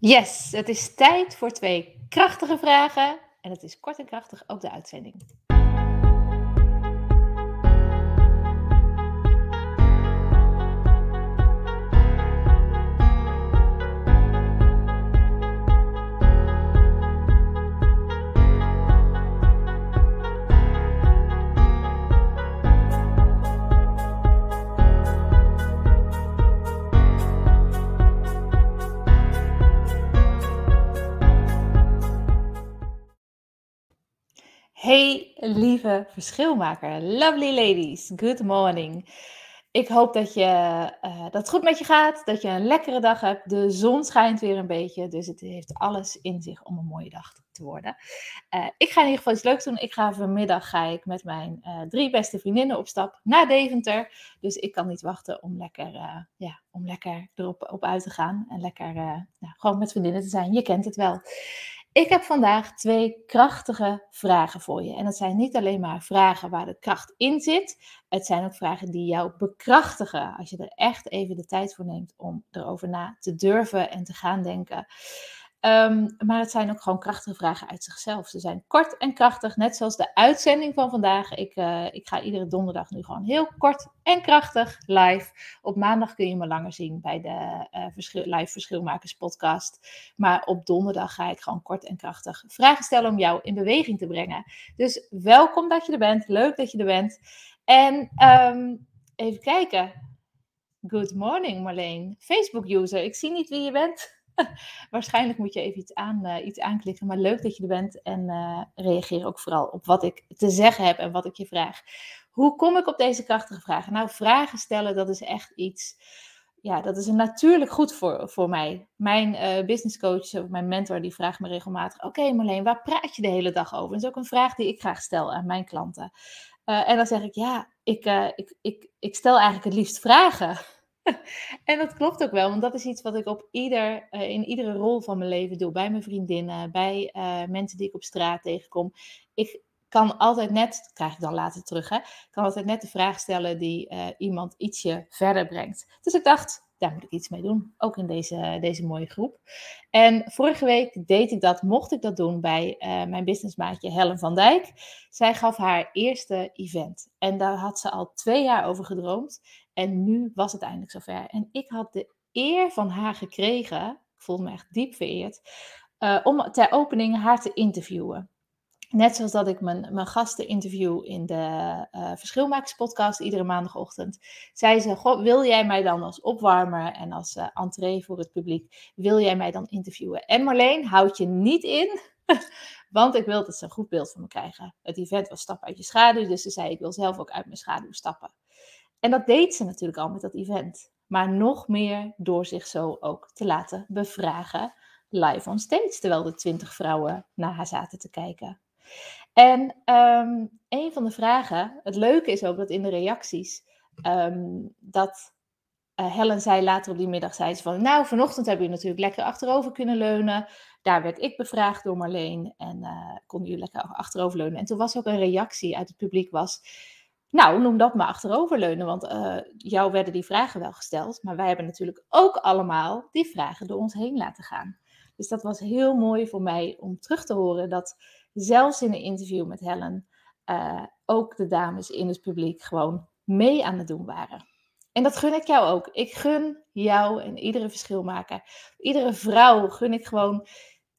Yes, het is tijd voor twee krachtige vragen. En het is kort en krachtig ook de uitzending. Lieve verschilmaker, lovely ladies, good morning. Ik hoop dat, je, uh, dat het goed met je gaat, dat je een lekkere dag hebt. De zon schijnt weer een beetje, dus het heeft alles in zich om een mooie dag te worden. Uh, ik ga in ieder geval iets leuks doen. Ik ga vanmiddag ga ik met mijn uh, drie beste vriendinnen op stap naar Deventer. Dus ik kan niet wachten om lekker, ja, om lekker erop op uit te gaan. En lekker nou, gewoon met vriendinnen te zijn. Je kent het wel. Ik heb vandaag twee krachtige vragen voor je. En dat zijn niet alleen maar vragen waar de kracht in zit. Het zijn ook vragen die jou bekrachtigen. Als je er echt even de tijd voor neemt om erover na te durven en te gaan denken. Ehm, maar het zijn ook gewoon krachtige vragen uit zichzelf. Ze zijn kort en krachtig, net zoals de uitzending van vandaag. Ik, uh, ik ga iedere donderdag nu gewoon heel kort en krachtig live. Op maandag kun je me langer zien bij de uh, verschil, live Verschilmakers podcast. Maar op donderdag ga ik gewoon kort en krachtig vragen stellen om jou in beweging te brengen. Dus welkom dat je er bent. Leuk dat je er bent. En um, even kijken. Good morning Marleen. Facebook user. Ik zie niet wie je bent. Waarschijnlijk moet je even iets, aan, uh, iets aanklikken. Maar leuk dat je er bent. En uh, reageer ook vooral op wat ik te zeggen heb en wat ik je vraag. Hoe kom ik op deze krachtige vragen? Nou, vragen stellen, dat is echt iets. Ja, dat is een natuurlijk goed voor, voor mij. Mijn uh, business coach, mijn mentor, die vraagt me regelmatig: Oké, Marleen, waar praat je de hele dag over? dat is ook een vraag die ik graag stel aan mijn klanten. en dan zeg ik: Ja, ik, ik, ik, ik stel eigenlijk het liefst vragen. en dat klopt ook wel, want dat is iets wat ik op ieder, uh, in iedere rol van mijn leven doe. Bij mijn vriendinnen, bij uh, mensen die ik op straat tegenkom. Ik kan altijd net, dat krijg ik dan later terug, hè, kan altijd net de vraag stellen die uh, iemand ietsje verder brengt. Dus ik dacht, daar moet ik iets mee doen, ook in deze, deze mooie groep. En vorige week deed ik dat, mocht ik dat doen bij mijn businessmaatje Helen van Dijk. Zij gaf haar eerste event en daar had ze al twee jaar over gedroomd. En nu was het eindelijk zover. En ik had de eer van haar gekregen, ik voelde me echt diep vereerd, uh, om ter opening haar te interviewen. Net zoals dat ik mijn, mijn gasten interview in de uh, Verschilmakerspodcast iedere maandagochtend. Zei ze, Goh, wil jij mij dan als opwarmer en als uh, entree voor het publiek, wil jij mij dan interviewen? En Marleen, houd je niet in, want ik wil dat ze een goed beeld van me krijgen. Het event was stap uit je schaduw, dus ze zei, ik wil zelf ook uit mijn schaduw stappen. En dat deed ze natuurlijk al met dat event. Maar nog meer door zich zo ook te laten bevragen live on stage, terwijl de twintig vrouwen naar haar zaten te kijken. En um, een van de vragen, het leuke is ook dat in de reacties, um, dat uh, Helen zei later op die middag, zei ze van, nou, vanochtend hebben jullie natuurlijk lekker achterover kunnen leunen. Daar werd ik bevraagd door Marleen en uh, konden jullie lekker achterover leunen. En toen was ook een reactie uit het publiek was, nou, noem dat maar achteroverleunen, want uh, jou werden die vragen wel gesteld, maar wij hebben natuurlijk ook allemaal die vragen door ons heen laten gaan. Dus dat was heel mooi voor mij om terug te horen dat zelfs in een interview met Helen uh, ook de dames in het publiek gewoon mee aan het doen waren. En dat gun ik jou ook. Ik gun jou en iedere verschil maken. Iedere vrouw gun ik gewoon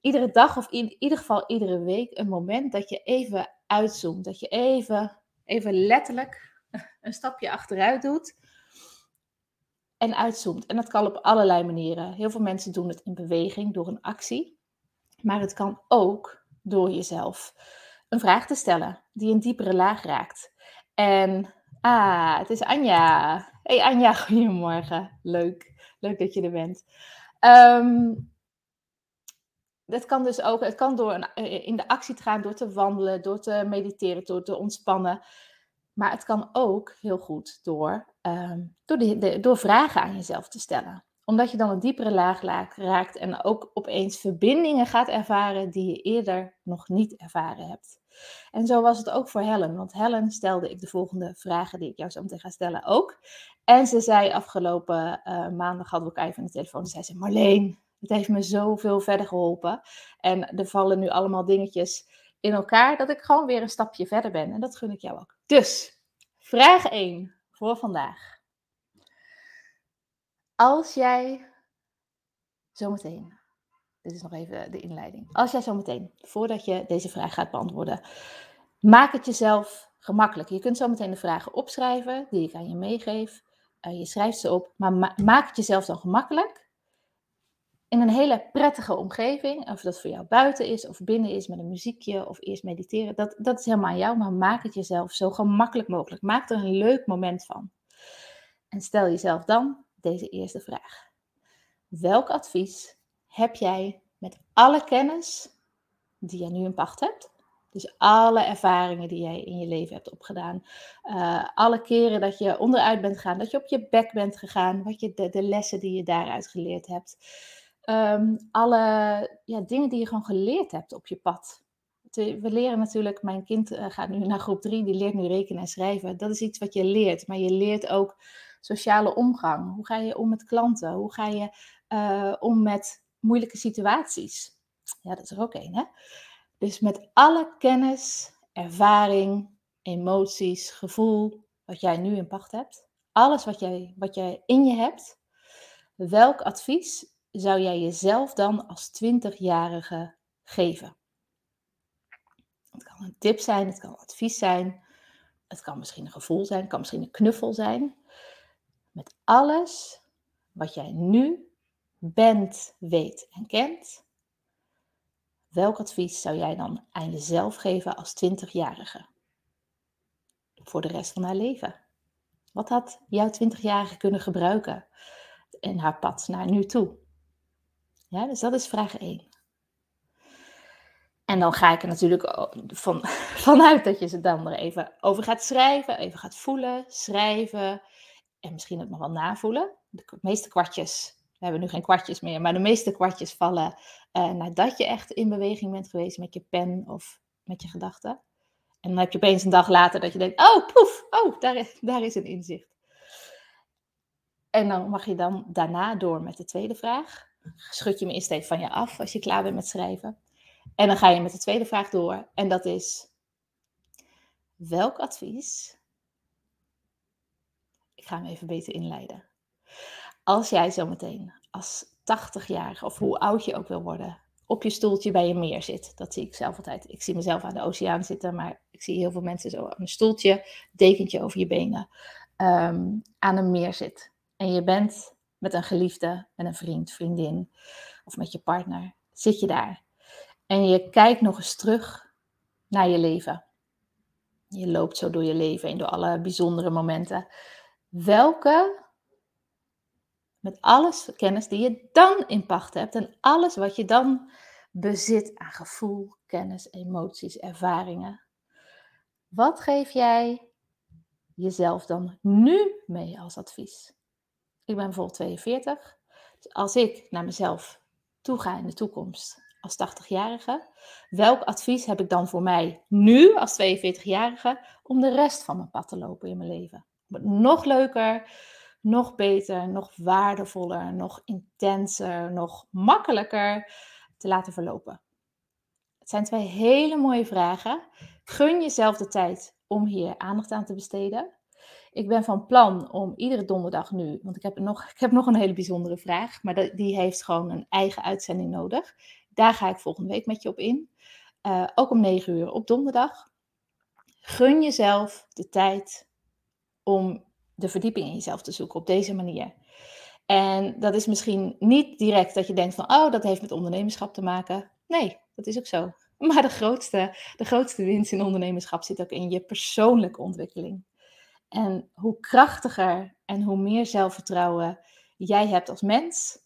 iedere dag of in ieder geval iedere week een moment dat je even uitzoomt. Dat je even even letterlijk een stapje achteruit doet en uitzoomt. En dat kan op allerlei manieren. Heel veel mensen doen het in beweging, door een actie. Maar het kan ook door jezelf een vraag te stellen die een diepere laag raakt. En, ah, het is Anja. Hey Anja, goedemorgen. Leuk. Leuk dat je er bent. Um, dat kan dus ook, het kan door een, eh, in de actie te gaan, door te wandelen, door te mediteren, door te ontspannen. Maar het kan ook heel goed door, um, door, de, door vragen aan jezelf te stellen. Omdat je dan een diepere laag raakt en ook opeens verbindingen gaat ervaren die je eerder nog niet ervaren hebt. En zo was het ook voor Helen, want Helen stelde ik de volgende vragen die ik jou zo meteen ga stellen ook. En ze zei afgelopen uh, maandag hadden we elkaar even aan de telefoon, zei ze, Marleen, Het heeft me zoveel verder geholpen. En er vallen nu allemaal dingetjes in elkaar dat ik gewoon weer een stapje verder ben. En dat gun ik jou ook. Dus, vraag 1 voor vandaag. Als jij zometeen, dit is nog even de inleiding. Als jij zometeen, voordat je deze vraag gaat beantwoorden, maak het jezelf gemakkelijk. Je kunt zometeen de vragen opschrijven die ik aan je meegeef. Uh, je schrijft ze op, maar maak het jezelf dan gemakkelijk in een hele prettige omgeving, of dat voor jou buiten is of binnen is met een muziekje of eerst mediteren, dat, dat is helemaal aan jou, maar maak het jezelf zo gemakkelijk mogelijk. Maak er een leuk moment van. En stel jezelf dan deze eerste vraag. Welk advies heb jij met alle kennis die je nu in pacht hebt? Dus alle ervaringen die jij in je leven hebt opgedaan. Uh, alle keren dat je onderuit bent gegaan, dat je op je bek bent gegaan, wat je, de lessen die je daaruit geleerd hebt. Ehm, alle ja, dingen die je gewoon geleerd hebt op je pad. We leren natuurlijk, mijn kind uh, gaat nu naar groep 3, die leert nu rekenen en schrijven. Dat is iets wat je leert, maar je leert ook sociale omgang. Hoe ga je om met klanten? Hoe ga je uh, om met moeilijke situaties? Ja, dat is er ook één, hè? Dus met alle kennis, ervaring, emoties, gevoel, wat jij nu in pacht hebt, alles wat jij, wat jij in je hebt, welk advies zou jij jezelf dan als 20-jarige geven? Het kan een tip zijn, het kan advies zijn, het kan misschien een gevoel zijn, het kan misschien een knuffel zijn. Met alles wat jij nu bent, weet en kent, welk advies zou jij dan aan jezelf geven als 20-jarige? Voor de rest van haar leven. Wat had jouw 20-jarige kunnen gebruiken in haar pad naar nu toe? Ja, dus dat is vraag 1. En dan ga ik er natuurlijk van, vanuit dat je ze dan er even over gaat schrijven, even gaat voelen, schrijven en misschien ook nog wel navoelen. De meeste kwartjes, we hebben nu geen kwartjes meer, maar de meeste kwartjes vallen uh, nadat je echt in beweging bent geweest met je pen of met je gedachten. En dan heb je opeens een dag later dat je denkt, oh poef, oh daar is, daar is een inzicht. En dan mag je dan daarna door met de tweede vraag schud je me eerst even van je af als je klaar bent met schrijven. En dan ga je met de tweede vraag door. En dat is: welk advies? Ik ga hem even beter inleiden. Als jij zometeen als 80-jarige, of hoe oud je ook wil worden, op je stoeltje bij je meer zit. Dat zie ik zelf altijd. Ik zie mezelf aan de oceaan zitten, maar ik zie heel veel mensen zo aan een stoeltje, dekentje over je benen, ehm, aan een meer zit. En je bent met een geliefde, met een vriend, vriendin of met je partner, zit je daar. En je kijkt nog eens terug naar je leven. Je loopt zo door je leven en door alle bijzondere momenten. Welke, met alles kennis die je dan in pacht hebt en alles wat je dan bezit aan gevoel, kennis, emoties, ervaringen. Wat geef jij jezelf dan nu mee als advies? Ik ben bijvoorbeeld 42. Dus als ik naar mezelf toe ga in de toekomst als 80-jarige, welk advies heb ik dan voor mij nu als 42-jarige om de rest van mijn pad te lopen in mijn leven? Om het nog leuker, nog beter, nog waardevoller, nog intenser, nog makkelijker te laten verlopen? Het zijn twee hele mooie vragen. Gun jezelf de tijd om hier aandacht aan te besteden. Ik ben van plan om iedere donderdag nu, want ik heb nog, ik heb nog een hele bijzondere vraag, maar die heeft gewoon een eigen uitzending nodig. Daar ga ik volgende week met je op in. Uh, ook om 9 uur op donderdag. Gun jezelf de tijd om de verdieping in jezelf te zoeken op deze manier. En dat is misschien niet direct dat je denkt van, oh, dat heeft met ondernemerschap te maken. Nee, dat is ook zo. Maar de grootste, de grootste winst in ondernemerschap zit ook in je persoonlijke ontwikkeling. En hoe krachtiger en hoe meer zelfvertrouwen jij hebt als mens,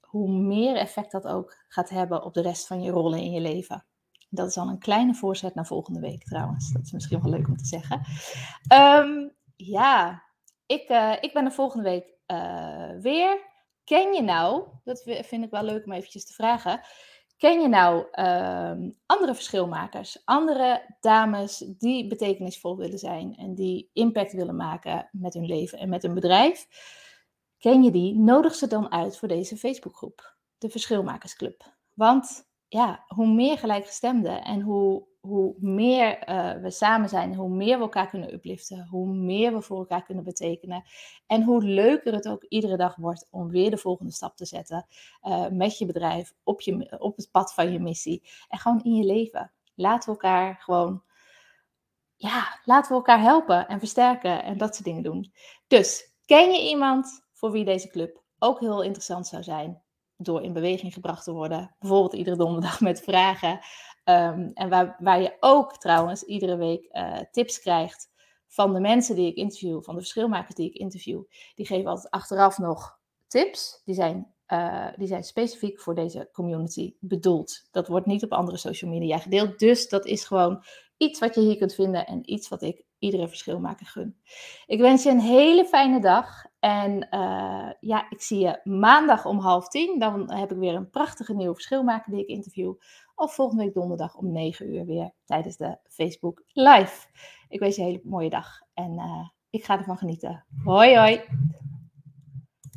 hoe meer effect dat ook gaat hebben op de rest van je rollen in je leven. Dat is al een kleine voorzet naar volgende week trouwens. Dat is misschien wel leuk om te zeggen. Ehm, ja, ik, uh, ik ben er volgende week uh, weer. Ken je nou, dat vind ik wel leuk om eventjes te vragen. Ken je nou ehm, andere verschilmakers, andere dames die betekenisvol willen zijn en die impact willen maken met hun leven en met hun bedrijf? Ken je die? Nodig ze dan uit voor deze Facebookgroep. de Verschilmakersclub. Want ja, hoe meer gelijkgestemden en hoe, hoe meer uh, we samen zijn, hoe meer we elkaar kunnen upliften, hoe meer we voor elkaar kunnen betekenen. En hoe leuker het ook iedere dag wordt om weer de volgende stap te zetten uh, met je bedrijf, op, je, op het pad van je missie en gewoon in je leven. Laten we elkaar gewoon, ja, laten we elkaar helpen en versterken en dat soort dingen doen. Dus ken je iemand voor wie deze club ook heel interessant zou zijn? Door in beweging gebracht te worden. Bijvoorbeeld iedere donderdag met vragen. Ehm, en waar, waar je ook trouwens iedere week uh, tips krijgt van de mensen die ik interview, van de verschilmakers die ik interview. Die geven altijd achteraf nog tips. Die zijn, uh, die zijn specifiek voor deze community bedoeld. Dat wordt niet op andere social media gedeeld. Dus dat is gewoon iets wat je hier kunt vinden en iets wat ik iedere verschilmaker gun. Ik wens je een hele fijne dag en uh, ja, ik zie je maandag om half tien. Dan heb ik weer een prachtige nieuwe verschilmaker die ik interview. Of volgende week donderdag om 9 uur weer tijdens de Facebook Live. Ik wens je een hele mooie dag en uh, ik ga ervan genieten. Hoi hoi!